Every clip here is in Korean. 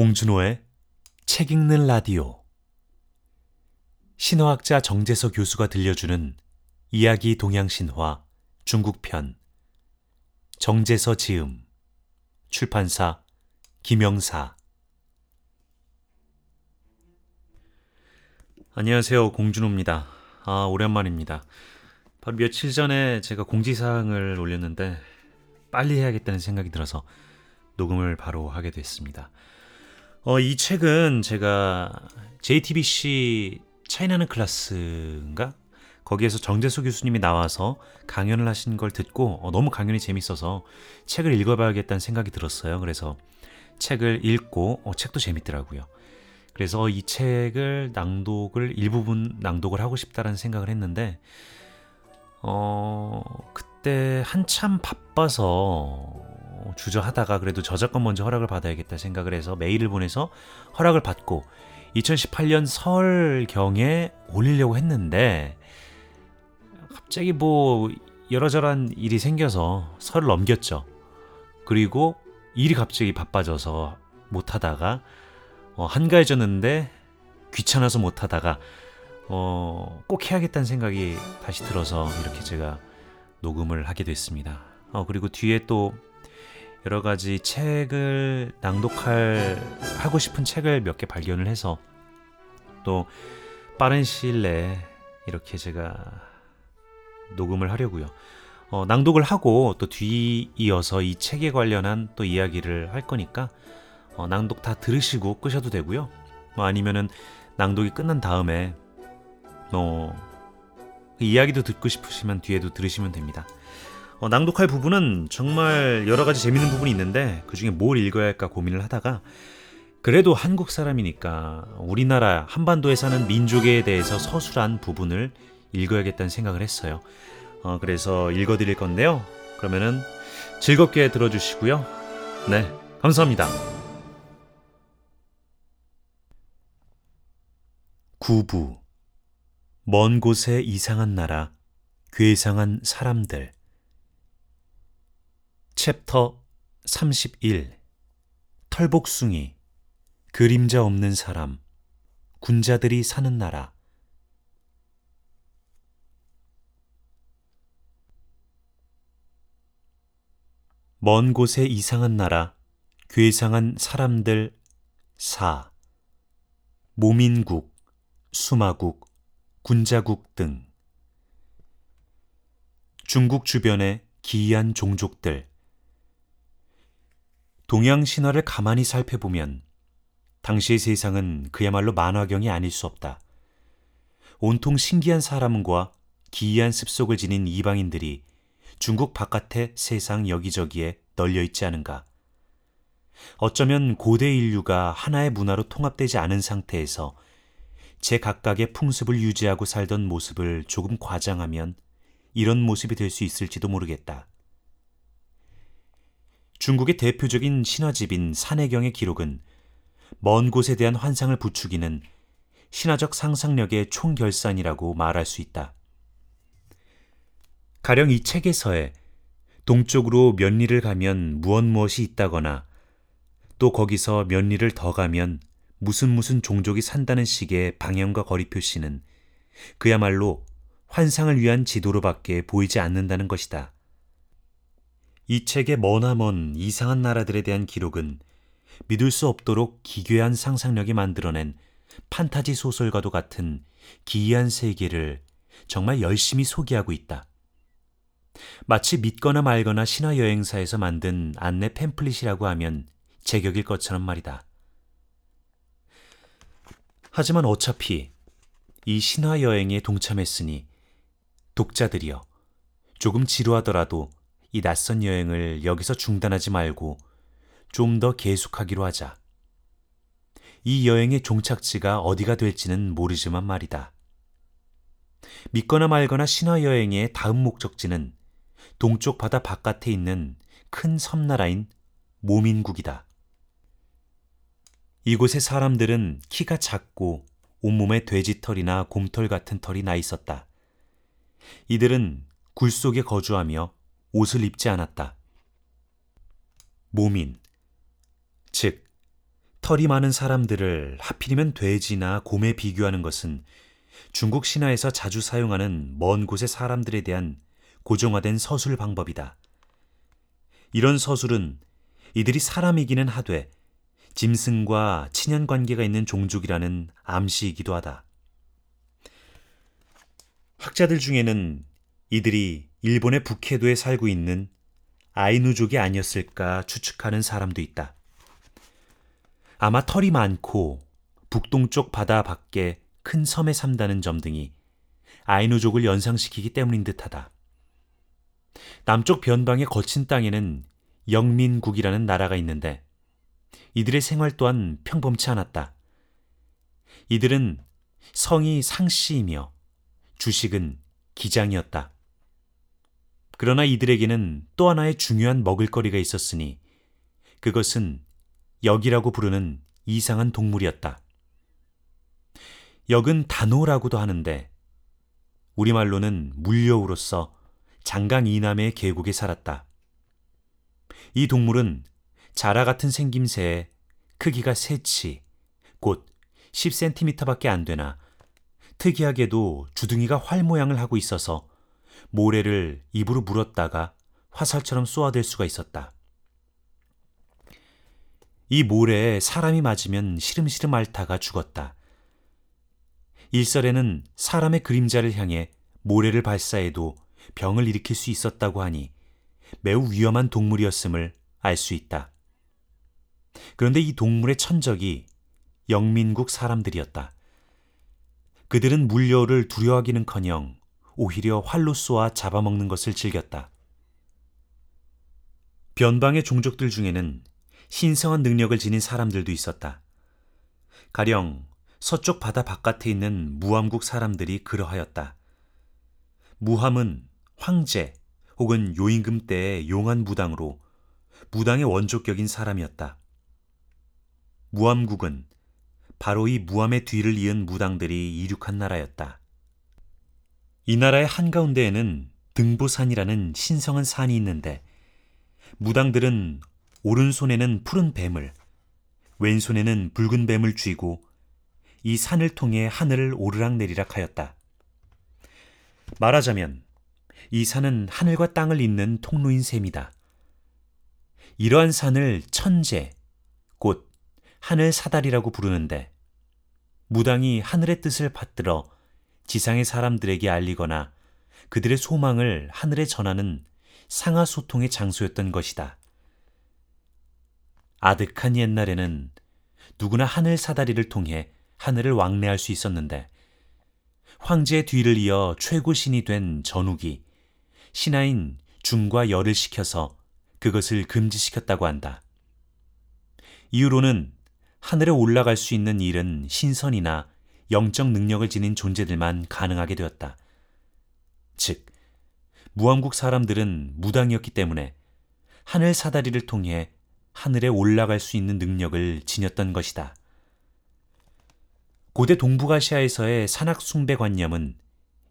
공준호의 책 읽는 라디오 신화학자 정재서 교수가 들려주는 이야기 동양신화 중국편 정재서 지음 출판사 김영사 안녕하세요 공준호입니다. 아 오랜만입니다. 바로 며칠 전에 제가 공지사항을 올렸는데 빨리 해야겠다는 생각이 들어서 녹음을 바로 하게 됐습니다. 어, 이 책은 제가 JTBC 차이나는 클래스인가? 거기에서 정재수 교수님이 나와서 강연을 하신 걸 듣고 어, 너무 강연이 재밌어서 책을 읽어봐야겠다는 생각이 들었어요. 그래서 책을 읽고 어, 책도 재밌더라고요. 그래서 이 책을 낭독을 일부분 낭독을 하고 싶다라는 생각을 했는데 어 그때 한참 바빠서 주저하다가 그래도 저작권 먼저 허락을 받아야겠다 생각을 해서 메일을 보내서 허락을 받고 2018년 설경에 올리려고 했는데 갑자기 뭐 여러저러한 일이 생겨서 설을 넘겼죠. 그리고 일이 갑자기 바빠져서 못하다가 어, 한가해졌는데 귀찮아서 못하다가 어, 꼭 해야겠다는 생각이 다시 들어서 이렇게 제가 녹음을 하게 됐습니다. 어, 그리고 뒤에 또 여러 가지 책을 낭독할 하고 싶은 책을 몇 개 발견을 해서 또 빠른 시일 내에 이렇게 제가 녹음을 하려고요. 어, 낭독을 하고 또 뒤이어서 이 책에 관련한 또 이야기를 할 거니까 어, 낭독 다 들으시고 끄셔도 되고요. 뭐 아니면은 낭독이 끝난 다음에 뭐 이야기도 듣고 싶으시면 뒤에도 들으시면 됩니다. 어, 낭독할 부분은 정말 여러 가지 재밌는 부분이 있는데 그 중에 뭘 읽어야 할까 고민을 하다가 그래도 한국 사람이니까 우리나라 한반도에 사는 민족에 대해서 서술한 부분을 읽어야겠다는 생각을 했어요. 어, 그래서 읽어드릴 건데요. 그러면은 즐겁게 들어주시고요. 네, 감사합니다. 구부 먼 곳에 이상한 나라, 괴상한 사람들 챕터 31 털복숭이. 그림자 없는 사람. 군자들이 사는 나라. 먼 곳에 이상한 나라 괴상한 사람들. 4 모민국 수마국 군자국 등. 중국 주변의 기이한 종족들 동양 신화를 가만히 살펴보면 당시의 세상은 그야말로 만화경이 아닐 수 없다. 온통 신기한 사람과 기이한 습속을 지닌 이방인들이 중국 바깥의 세상 여기저기에 널려 있지 않은가. 어쩌면 고대 인류가 하나의 문화로 통합되지 않은 상태에서 제 각각의 풍습을 유지하고 살던 모습을 조금 과장하면 이런 모습이 될 수 있을지도 모르겠다. 중국의 대표적인 신화집인 산해경의 기록은 먼 곳에 대한 환상을 부추기는 신화적 상상력의 총결산이라고 말할 수 있다. 가령 이 책에서의 동쪽으로 몇 리를 가면 무엇 무엇이 있다거나 또 거기서 몇 리를 더 가면 무슨 무슨 종족이 산다는 식의 방향과 거리 표시는 그야말로 환상을 위한 지도로밖에 보이지 않는다는 것이다. 이 책의 머나먼 이상한 나라들에 대한 기록은 믿을 수 없도록 기괴한 상상력이 만들어낸 판타지 소설과도 같은 기이한 세계를 정말 열심히 소개하고 있다. 마치 믿거나 말거나 신화 여행사에서 만든 안내 팸플릿이라고 하면 제격일 것처럼 말이다. 하지만 어차피 이 신화 여행에 동참했으니 독자들이여 조금 지루하더라도 이 낯선 여행을 여기서 중단하지 말고 좀 더 계속하기로 하자. 이 여행의 종착지가 어디가 될지는 모르지만 말이다. 믿거나 말거나 신화 여행의 다음 목적지는 동쪽 바다 바깥에 있는 큰 섬나라인 모민국이다. 이곳의 사람들은 키가 작고 온몸에 돼지털이나 곰털 같은 털이 나 있었다. 이들은 굴 속에 거주하며 옷을 입지 않았다. 모민, 즉, 털이 많은 사람들을 하필이면 돼지나 곰에 비교하는 것은 중국 신화에서 자주 사용하는 먼 곳의 사람들에 대한 고정화된 서술 방법이다. 이런 서술은 이들이 사람이기는 하되 짐승과 친연 관계가 있는 종족이라는 암시이기도 하다. 학자들 중에는 이들이 일본의 북해도에 살고 있는 아이누족이 아니었을까 추측하는 사람도 있다. 아마 털이 많고 북동쪽 바다 밖에 큰 섬에 산다는 점 등이 아이누족을 연상시키기 때문인 듯하다. 남쪽 변방의 거친 땅에는 영민국이라는 나라가 있는데 이들의 생활 또한 평범치 않았다. 이들은 성이 상씨이며 주식은 기장이었다. 그러나 이들에게는 또 하나의 중요한 먹을거리가 있었으니 그것은 역이라고 부르는 이상한 동물이었다. 역은 단호라고도 하는데 우리말로는 물려우로서 장강 이남의 계곡에 살았다. 이 동물은 자라 같은 생김새에 크기가 세치, 곧 10cm밖에 안 되나 특이하게도 주둥이가 활 모양을 하고 있어서 모래를 입으로 물었다가 화살처럼 쏘아댈 수가 있었다. 이 모래에 사람이 맞으면 시름시름 앓다가 죽었다. 일설에는 사람의 그림자를 향해 모래를 발사해도 병을 일으킬 수 있었다고 하니 매우 위험한 동물이었음을 알 수 있다. 그런데 이 동물의 천적이 영민국 사람들이었다. 그들은 물려를 두려워하기는커녕 오히려 활로 쏘아 잡아먹는 것을 즐겼다. 변방의 종족들 중에는 신성한 능력을 지닌 사람들도 있었다. 가령 서쪽 바다 바깥에 있는 무함국 사람들이 그러하였다. 무함은 황제 혹은 요임금 때의 용한 무당으로 무당의 원조격인 사람이었다. 무함국은 바로 이 무함의 뒤를 이은 무당들이 이륙한 나라였다. 이 나라의 한가운데에는 등보산이라는 신성한 산이 있는데 무당들은 오른손에는 푸른 뱀을, 왼손에는 붉은 뱀을 쥐고 이 산을 통해 하늘을 오르락내리락 하였다. 말하자면 이 산은 하늘과 땅을 잇는 통로인 셈이다. 이러한 산을 천재, 곧 하늘 사다리라고 부르는데 무당이 하늘의 뜻을 받들어 지상의 사람들에게 알리거나 그들의 소망을 하늘에 전하는 상하 소통의 장소였던 것이다. 아득한 옛날에는 누구나 하늘 사다리를 통해 하늘을 왕래할 수 있었는데 황제의 뒤를 이어 최고 신이 된 전욱이 신하인 중과 열을 시켜서 그것을 금지시켰다고 한다. 이후로는 하늘에 올라갈 수 있는 일은 신선이나 영적 능력을 지닌 존재들만 가능하게 되었다. 즉, 무왕국 사람들은 무당이었기 때문에 하늘 사다리를 통해 하늘에 올라갈 수 있는 능력을 지녔던 것이다. 고대 동북아시아에서의 산악 숭배관념은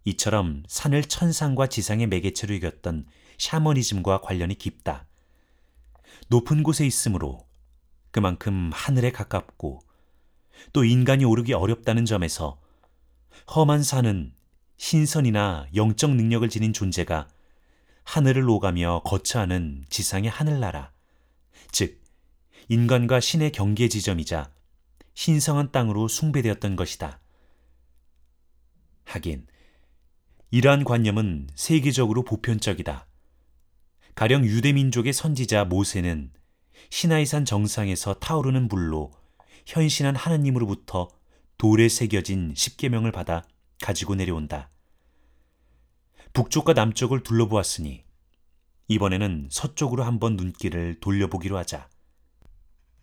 이처럼 산을 천상과 지상의 매개체로 이겼던 샤머니즘과 관련이 깊다. 높은 곳에 있으므로 그만큼 하늘에 가깝고 또 인간이 오르기 어렵다는 점에서 험한 산은 신선이나 영적 능력을 지닌 존재가 하늘을 오가며 거처하는 지상의 하늘나라, 즉 인간과 신의 경계 지점이자 신성한 땅으로 숭배되었던 것이다. 하긴 이러한 관념은 세계적으로 보편적이다. 가령 유대민족의 선지자 모세는 시나이산 정상에서 타오르는 불로 현신한 하나님으로부터 돌에 새겨진 십계명을 받아 가지고 내려온다. 북쪽과 남쪽을 둘러보았으니 이번에는 서쪽으로 한번 눈길을 돌려보기로 하자.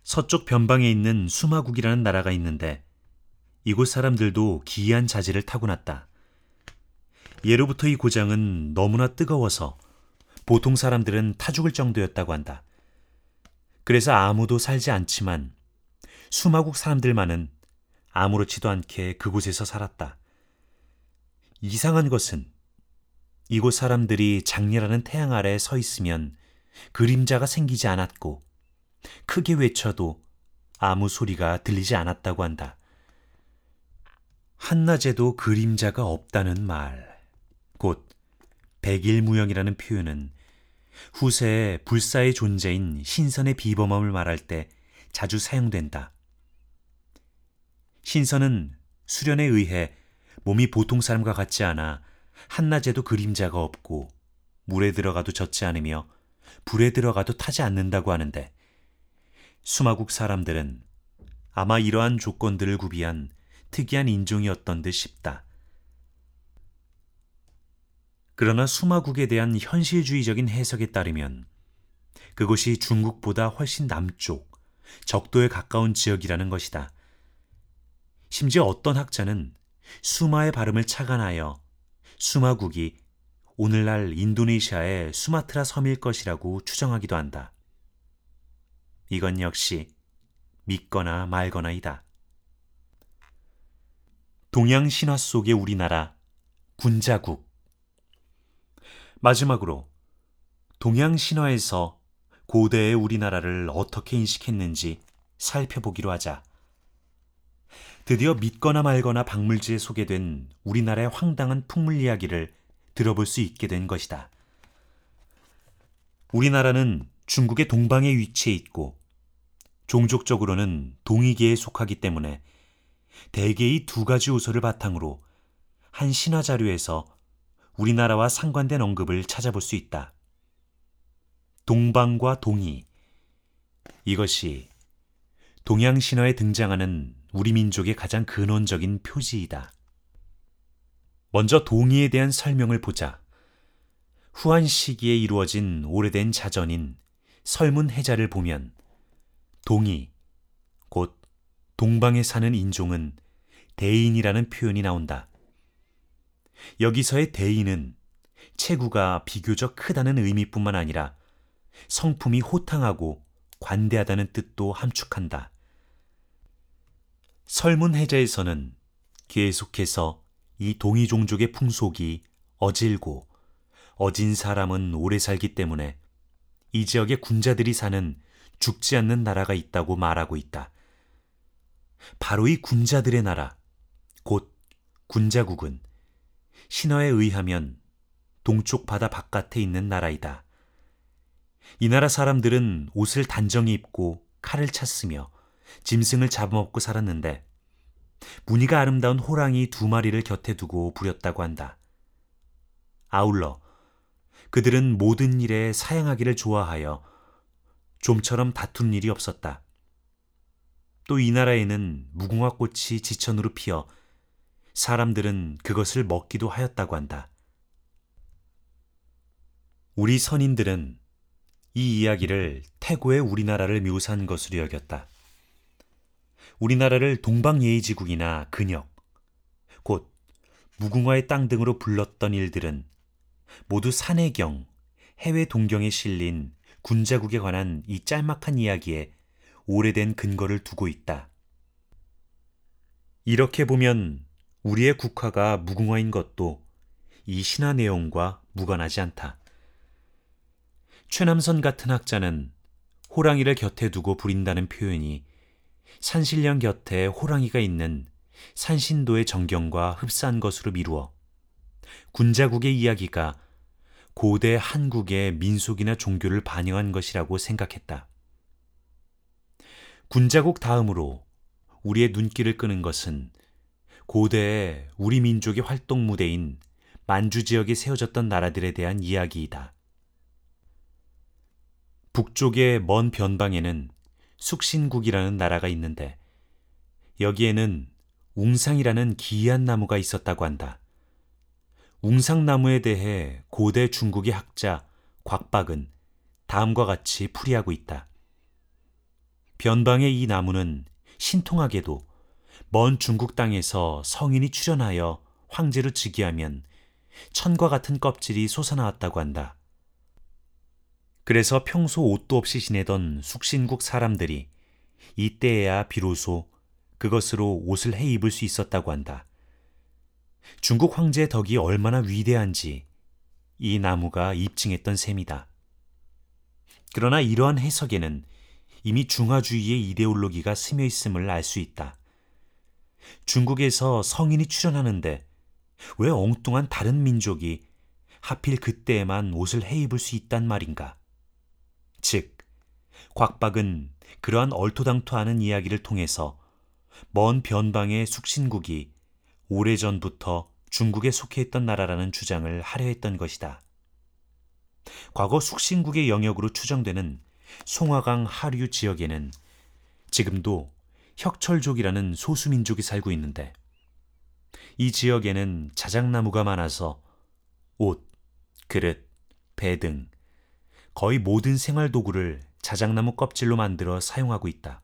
서쪽 변방에 있는 수마국이라는 나라가 있는데 이곳 사람들도 기이한 자질을 타고났다. 예로부터 이 고장은 너무나 뜨거워서 보통 사람들은 타 죽을 정도였다고 한다. 그래서 아무도 살지 않지만 수마국 사람들만은 아무렇지도 않게 그곳에서 살았다. 이상한 것은 이곳 사람들이 장렬하는 태양 아래에 서 있으면 그림자가 생기지 않았고 크게 외쳐도 아무 소리가 들리지 않았다고 한다. 한낮에도 그림자가 없다는 말, 곧 백일무영이라는 표현은 후세에 불사의 존재인 신선의 비범함을 말할 때 자주 사용된다. 신선은 수련에 의해 몸이 보통 사람과 같지 않아 한낮에도 그림자가 없고 물에 들어가도 젖지 않으며 불에 들어가도 타지 않는다고 하는데 수마국 사람들은 아마 이러한 조건들을 구비한 특이한 인종이었던 듯 싶다. 그러나 수마국에 대한 현실주의적인 해석에 따르면 그곳이 중국보다 훨씬 남쪽, 적도에 가까운 지역이라는 것이다. 심지어 어떤 학자는 수마의 발음을 착안하여 수마국이 오늘날 인도네시아의 수마트라 섬일 것이라고 추정하기도 한다. 이건 역시 믿거나 말거나이다. 동양 신화 속의 우리나라 군자국 마지막으로 동양 신화에서 고대의 우리나라를 어떻게 인식했는지 살펴보기로 하자. 드디어 믿거나 말거나 박물지에 소개된 우리나라의 황당한 풍물 이야기를 들어볼 수 있게 된 것이다. 우리나라는 중국의 동방에 위치해 있고 종족적으로는 동이계에 속하기 때문에 대개 이두 가지 요소를 바탕으로 한 신화 자료에서 우리나라와 상관된 언급을 찾아볼 수 있다. 동방과 동이 이것이 동양 신화에 등장하는 우리 민족의 가장 근원적인 표지이다. 먼저 동의에 대한 설명을 보자. 후한 시기에 이루어진 오래된 자전인 설문해자를 보면 동의, 곧 동방에 사는 인종은 대인이라는 표현이 나온다. 여기서의 대인은 체구가 비교적 크다는 의미뿐만 아니라 성품이 호탕하고 관대하다는 뜻도 함축한다. 설문해자에서는 계속해서 이 동이종족의 풍속이 어질고 어진 사람은 오래 살기 때문에 이 지역의 군자들이 사는 죽지 않는 나라가 있다고 말하고 있다. 바로 이 군자들의 나라, 곧 군자국은 신화에 의하면 동쪽 바다 바깥에 있는 나라이다. 이 나라 사람들은 옷을 단정히 입고 칼을 찼으며 짐승을 잡아먹고 살았는데 무늬가 아름다운 호랑이 두 마리를 곁에 두고 부렸다고 한다. 아울러 그들은 모든 일에 사양하기를 좋아하여 좀처럼 다툰 일이 없었다. 또 이 나라에는 무궁화 꽃이 지천으로 피어 사람들은 그것을 먹기도 하였다고 한다. 우리 선인들은 이 이야기를 태고의 우리나라를 묘사한 것으로 여겼다. 우리나라를 동방예의지국이나 근역, 곧 무궁화의 땅 등으로 불렀던 일들은 모두 산해경, 해외 동경에 실린 군자국에 관한 이 짤막한 이야기에 오래된 근거를 두고 있다. 이렇게 보면 우리의 국화가 무궁화인 것도 이 신화 내용과 무관하지 않다. 최남선 같은 학자는 호랑이를 곁에 두고 부린다는 표현이 산신령 곁에 호랑이가 있는 산신도의 정경과 흡사한 것으로 미루어 군자국의 이야기가 고대 한국의 민속이나 종교를 반영한 것이라고 생각했다. 군자국 다음으로 우리의 눈길을 끄는 것은 고대의 우리 민족의 활동 무대인 만주 지역에 세워졌던 나라들에 대한 이야기이다. 북쪽의 먼 변방에는 숙신국이라는 나라가 있는데 여기에는 웅상이라는 기이한 나무가 있었다고 한다. 웅상나무에 대해 고대 중국의 학자 곽박은 다음과 같이 풀이하고 있다. 변방의 이 나무는 신통하게도 먼 중국 땅에서 성인이 출현하여 황제로 즉위하면 천과 같은 껍질이 솟아나왔다고 한다. 그래서 평소 옷도 없이 지내던 숙신국 사람들이 이때에야 비로소 그것으로 옷을 해 입을 수 있었다고 한다. 중국 황제의 덕이 얼마나 위대한지 이 나무가 입증했던 셈이다. 그러나 이러한 해석에는 이미 중화주의의 이데올로기가 스며 있음을 알 수 있다. 중국에서 성인이 출연하는데 왜 엉뚱한 다른 민족이 하필 그때에만 옷을 해 입을 수 있단 말인가? 즉, 곽박은 그러한 얼토당토하는 이야기를 통해서 먼 변방의 숙신국이 오래전부터 중국에 속해 있던 나라라는 주장을 하려 했던 것이다. 과거 숙신국의 영역으로 추정되는 송화강 하류 지역에는 지금도 혁철족이라는 소수민족이 살고 있는데 이 지역에는 자작나무가 많아서 옷, 그릇, 배 등 거의 모든 생활 도구를 자작나무 껍질로 만들어 사용하고 있다.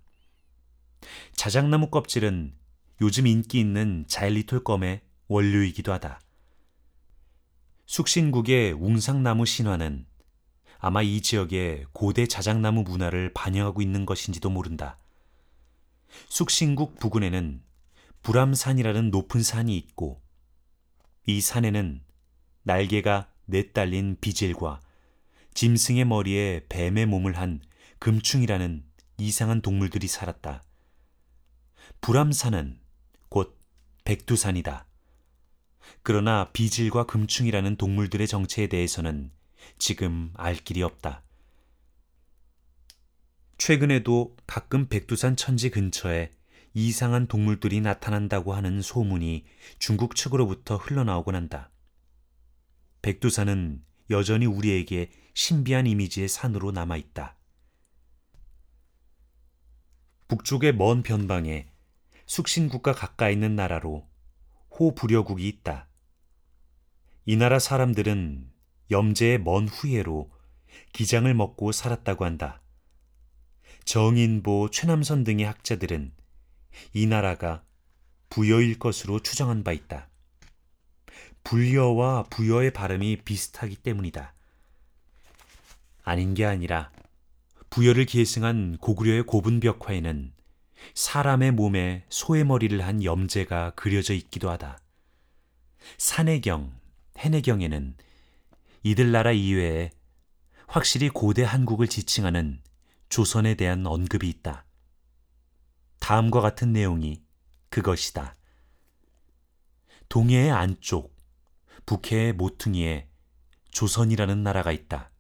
자작나무 껍질은 요즘 인기 있는 자일리톨 껌의 원료이기도 하다. 숙신국의 웅상나무 신화는 아마 이 지역의 고대 자작나무 문화를 반영하고 있는 것인지도 모른다. 숙신국 부근에는 불암산이라는 높은 산이 있고 이 산에는 날개가 넷달린 비질과 짐승의 머리에 뱀의 몸을 한 금충이라는 이상한 동물들이 살았다. 불암산은 곧 백두산이다. 그러나 비질과 금충이라는 동물들의 정체에 대해서는 지금 알 길이 없다. 최근에도 가끔 백두산 천지 근처에 이상한 동물들이 나타난다고 하는 소문이 중국 측으로부터 흘러나오곤 한다. 백두산은 여전히 우리에게 신비한 이미지의 산으로 남아 있다. 북쪽의 먼 변방에 숙신국과 가까이 있는 나라로 호부려국이 있다. 이 나라 사람들은 염제의 먼 후예로 기장을 먹고 살았다고 한다. 정인보, 최남선 등의 학자들은 이 나라가 부여일 것으로 추정한 바 있다. 불여와 부여의 발음이 비슷하기 때문이다. 아닌 게 아니라 부여를 계승한 고구려의 고분 벽화에는 사람의 몸에 소의 머리를 한 염제가 그려져 있기도 하다. 산해경, 해내경에는 이들 나라 이외에 확실히 고대 한국을 지칭하는 조선에 대한 언급이 있다. 다음과 같은 내용이 그것이다. 동해의 안쪽, 북해의 모퉁이에 조선이라는 나라가 있다.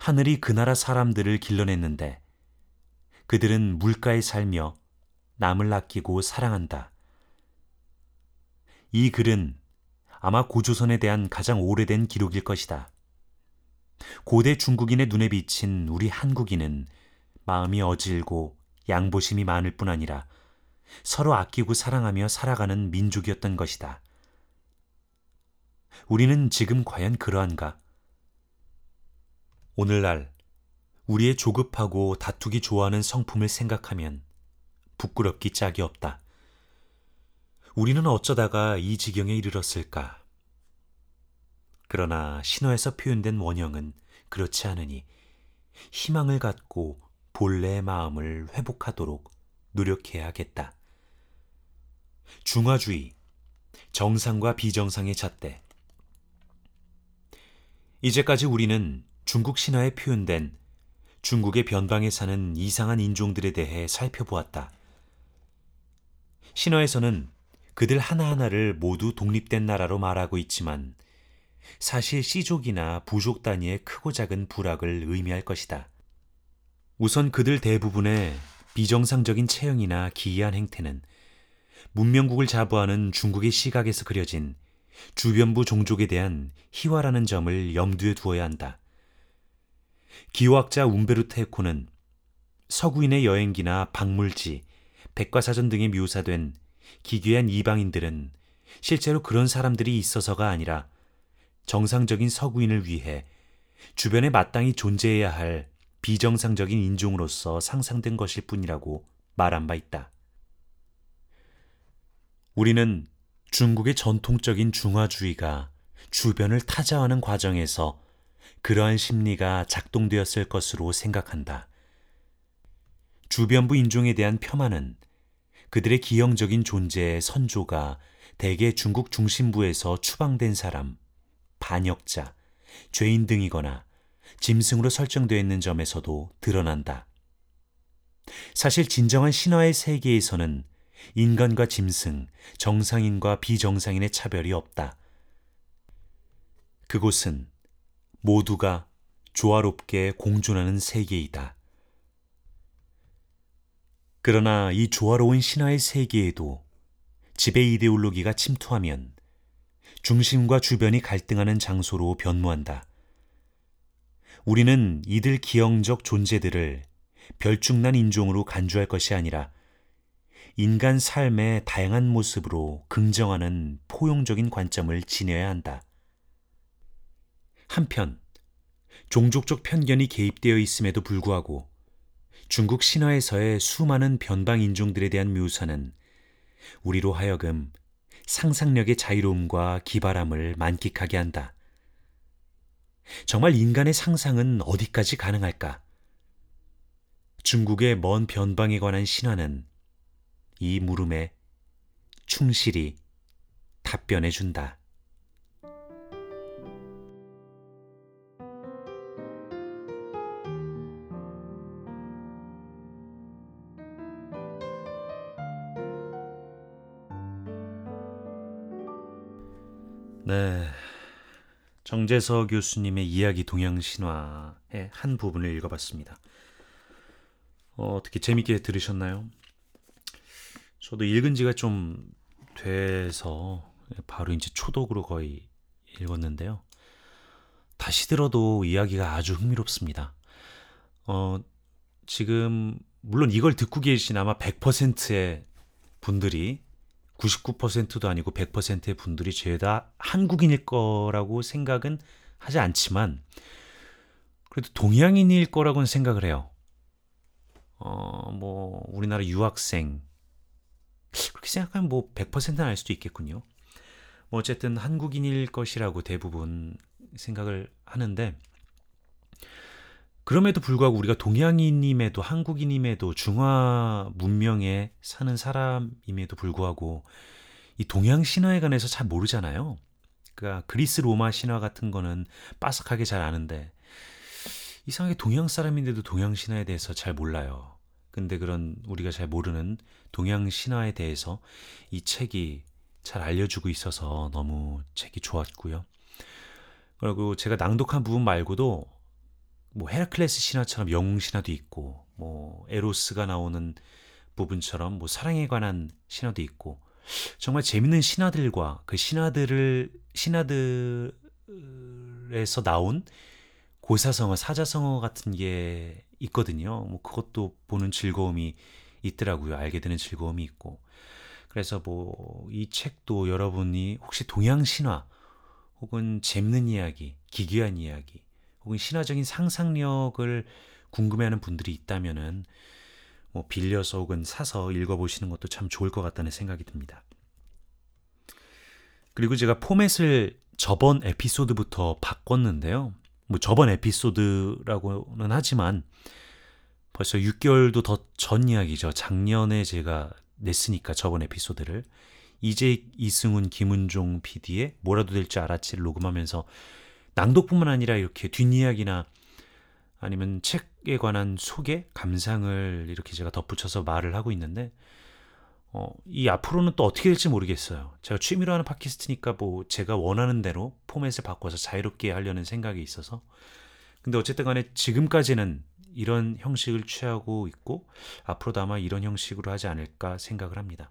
하늘이 그 나라 사람들을 길러냈는데 그들은 물가에 살며 남을 아끼고 사랑한다. 이 글은 아마 고조선에 대한 가장 오래된 기록일 것이다. 고대 중국인의 눈에 비친 우리 한국인은 마음이 어질고 양보심이 많을 뿐 아니라 서로 아끼고 사랑하며 살아가는 민족이었던 것이다. 우리는 지금 과연 그러한가? 오늘날 우리의 조급하고 다투기 좋아하는 성품을 생각하면 부끄럽기 짝이 없다. 우리는 어쩌다가 이 지경에 이르렀을까? 그러나 신화에서 표현된 원형은 그렇지 않으니 희망을 갖고 본래의 마음을 회복하도록 노력해야겠다. 중화주의, 정상과 비정상의 잣대. 이제까지 우리는 중국 신화에 표현된 중국의 변방에 사는 이상한 인종들에 대해 살펴보았다. 신화에서는 그들 하나하나를 모두 독립된 나라로 말하고 있지만 사실 씨족이나 부족 단위의 크고 작은 부락을 의미할 것이다. 우선 그들 대부분의 비정상적인 체형이나 기이한 행태는 문명국을 자부하는 중국의 시각에서 그려진 주변부 종족에 대한 희화라는 점을 염두에 두어야 한다. 기호학자 움베르트 에코는 서구인의 여행기나 박물지, 백과사전 등에 묘사된 기괴한 이방인들은 실제로 그런 사람들이 있어서가 아니라 정상적인 서구인을 위해 주변에 마땅히 존재해야 할 비정상적인 인종으로서 상상된 것일 뿐이라고 말한 바 있다. 우리는 중국의 전통적인 중화주의가 주변을 타자하는 과정에서 그러한 심리가 작동되었을 것으로 생각한다. 주변부 인종에 대한 폄하는 그들의 기형적인 존재의 선조가 대개 중국 중심부에서 추방된 사람, 반역자, 죄인 등이거나 짐승으로 설정되어 있는 점에서도 드러난다. 사실 진정한 신화의 세계에서는 인간과 짐승, 정상인과 비정상인의 차별이 없다. 그곳은 모두가 조화롭게 공존하는 세계이다. 그러나 이 조화로운 신화의 세계에도 지배 이데올로기가 침투하면 중심과 주변이 갈등하는 장소로 변모한다. 우리는 이들 기형적 존재들을 별중난 인종으로 간주할 것이 아니라 인간 삶의 다양한 모습으로 긍정하는 포용적인 관점을 지녀야 한다. 한편, 종족적 편견이 개입되어 있음에도 불구하고 중국 신화에서의 수많은 변방 인종들에 대한 묘사는 우리로 하여금 상상력의 자유로움과 기발함을 만끽하게 한다. 정말 인간의 상상은 어디까지 가능할까? 중국의 먼 변방에 관한 신화는 이 물음에 충실히 답변해 준다. 네. 정재서 교수님의 이야기 동양 신화의 한 부분을 읽어봤습니다. 어, 어떻게 재밌게 들으셨나요? 저도 읽은 지가 좀 돼서 바로 이제 초독으로 거의 읽었는데요. 다시 들어도 이야기가 아주 흥미롭습니다. 어, 지금, 물론 이걸 듣고 계신 아마 100%의 분들이 99%도 아니고 100%의 분들이 죄다 한국인일 거라고 생각은 하지 않지만 그래도 동양인일 거라고는 생각을 해요. 어, 뭐 우리나라 유학생 그렇게 생각하면 뭐 100%는 알 수도 있겠군요. 뭐 어쨌든 한국인일 것이라고 대부분 생각을 하는데 그럼에도 불구하고 우리가 동양인임에도 한국인임에도 중화 문명에 사는 사람임에도 불구하고 이 동양 신화에 관해서 잘 모르잖아요. 그러니까 그리스 로마 신화 같은 거는 빠삭하게 잘 아는데 이상하게 동양 사람인데도 동양 신화에 대해서 잘 몰라요. 근데 그런 우리가 잘 모르는 동양 신화에 대해서 이 책이 잘 알려주고 있어서 너무 책이 좋았고요. 그리고 제가 낭독한 부분 말고도 뭐 헤라클레스 신화처럼 영웅 신화도 있고 뭐 에로스가 나오는 부분처럼 뭐 사랑에 관한 신화도 있고 정말 재밌는 신화들과 그 신화들을 신화들에서 나온 고사성어, 사자성어 같은 게 있거든요. 뭐 그것도 보는 즐거움이 있더라고요. 알게 되는 즐거움이 있고. 그래서 뭐 이 책도 여러분이 혹시 동양 신화 혹은 재밌는 이야기, 기괴한 이야기 혹은 신화적인 상상력을 궁금해하는 분들이 있다면은 뭐 빌려서 혹은 사서 읽어보시는 것도 참 좋을 것 같다는 생각이 듭니다. 그리고 제가 포맷을 저번 에피소드부터 바꿨는데요. 뭐 저번 에피소드라고는 하지만 벌써 6개월도 더 전 이야기죠. 작년에 제가 냈으니까 저번 에피소드를 이제 이승훈 김은종 PD의 뭐라도 될 줄 알았지를 녹음하면서 낭독뿐만 아니라 이렇게 뒷이야기나 아니면 책에 관한 소개, 감상을 이렇게 제가 덧붙여서 말을 하고 있는데 어, 이 앞으로는 또 어떻게 될지 모르겠어요. 제가 취미로 하는 팟캐스트니까 뭐 제가 원하는 대로 포맷을 바꿔서 자유롭게 하려는 생각이 있어서 근데 어쨌든 간에 지금까지는 이런 형식을 취하고 있고 앞으로도 아마 이런 형식으로 하지 않을까 생각을 합니다.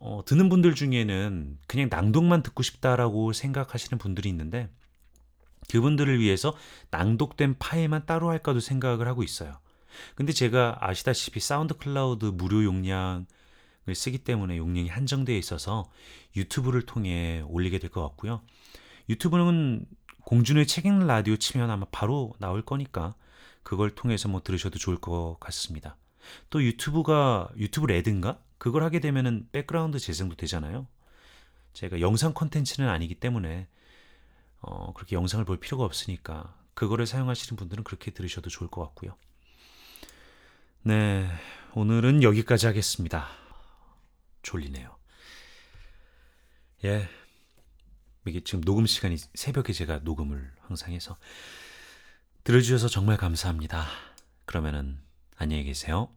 어, 듣는 분들 중에는 그냥 낭독만 듣고 싶다라고 생각하시는 분들이 있는데 그분들을 위해서 낭독된 파일만 따로 할까도 생각을 하고 있어요. 근데 제가 아시다시피 SoundCloud 무료 용량을 쓰기 때문에 용량이 한정되어 있어서 유튜브를 통해 올리게 될 것 같고요. 유튜브는 공준의 책 읽는 라디오 치면 아마 바로 나올 거니까 그걸 통해서 뭐 들으셔도 좋을 것 같습니다. 또 유튜브가 YouTube Red인가? 그걸 하게 되면은 백그라운드 재생도 되잖아요. 제가 영상 컨텐츠는 아니기 때문에 어, 그렇게 영상을 볼 필요가 없으니까 그거를 사용하시는 분들은 그렇게 들으셔도 좋을 것 같고요. 네, 오늘은 여기까지 하겠습니다. 졸리네요. 예. 이게 지금 녹음 시간이 새벽에 제가 녹음을 항상 해서 들어주셔서 정말 감사합니다. 그러면은 안녕히 계세요.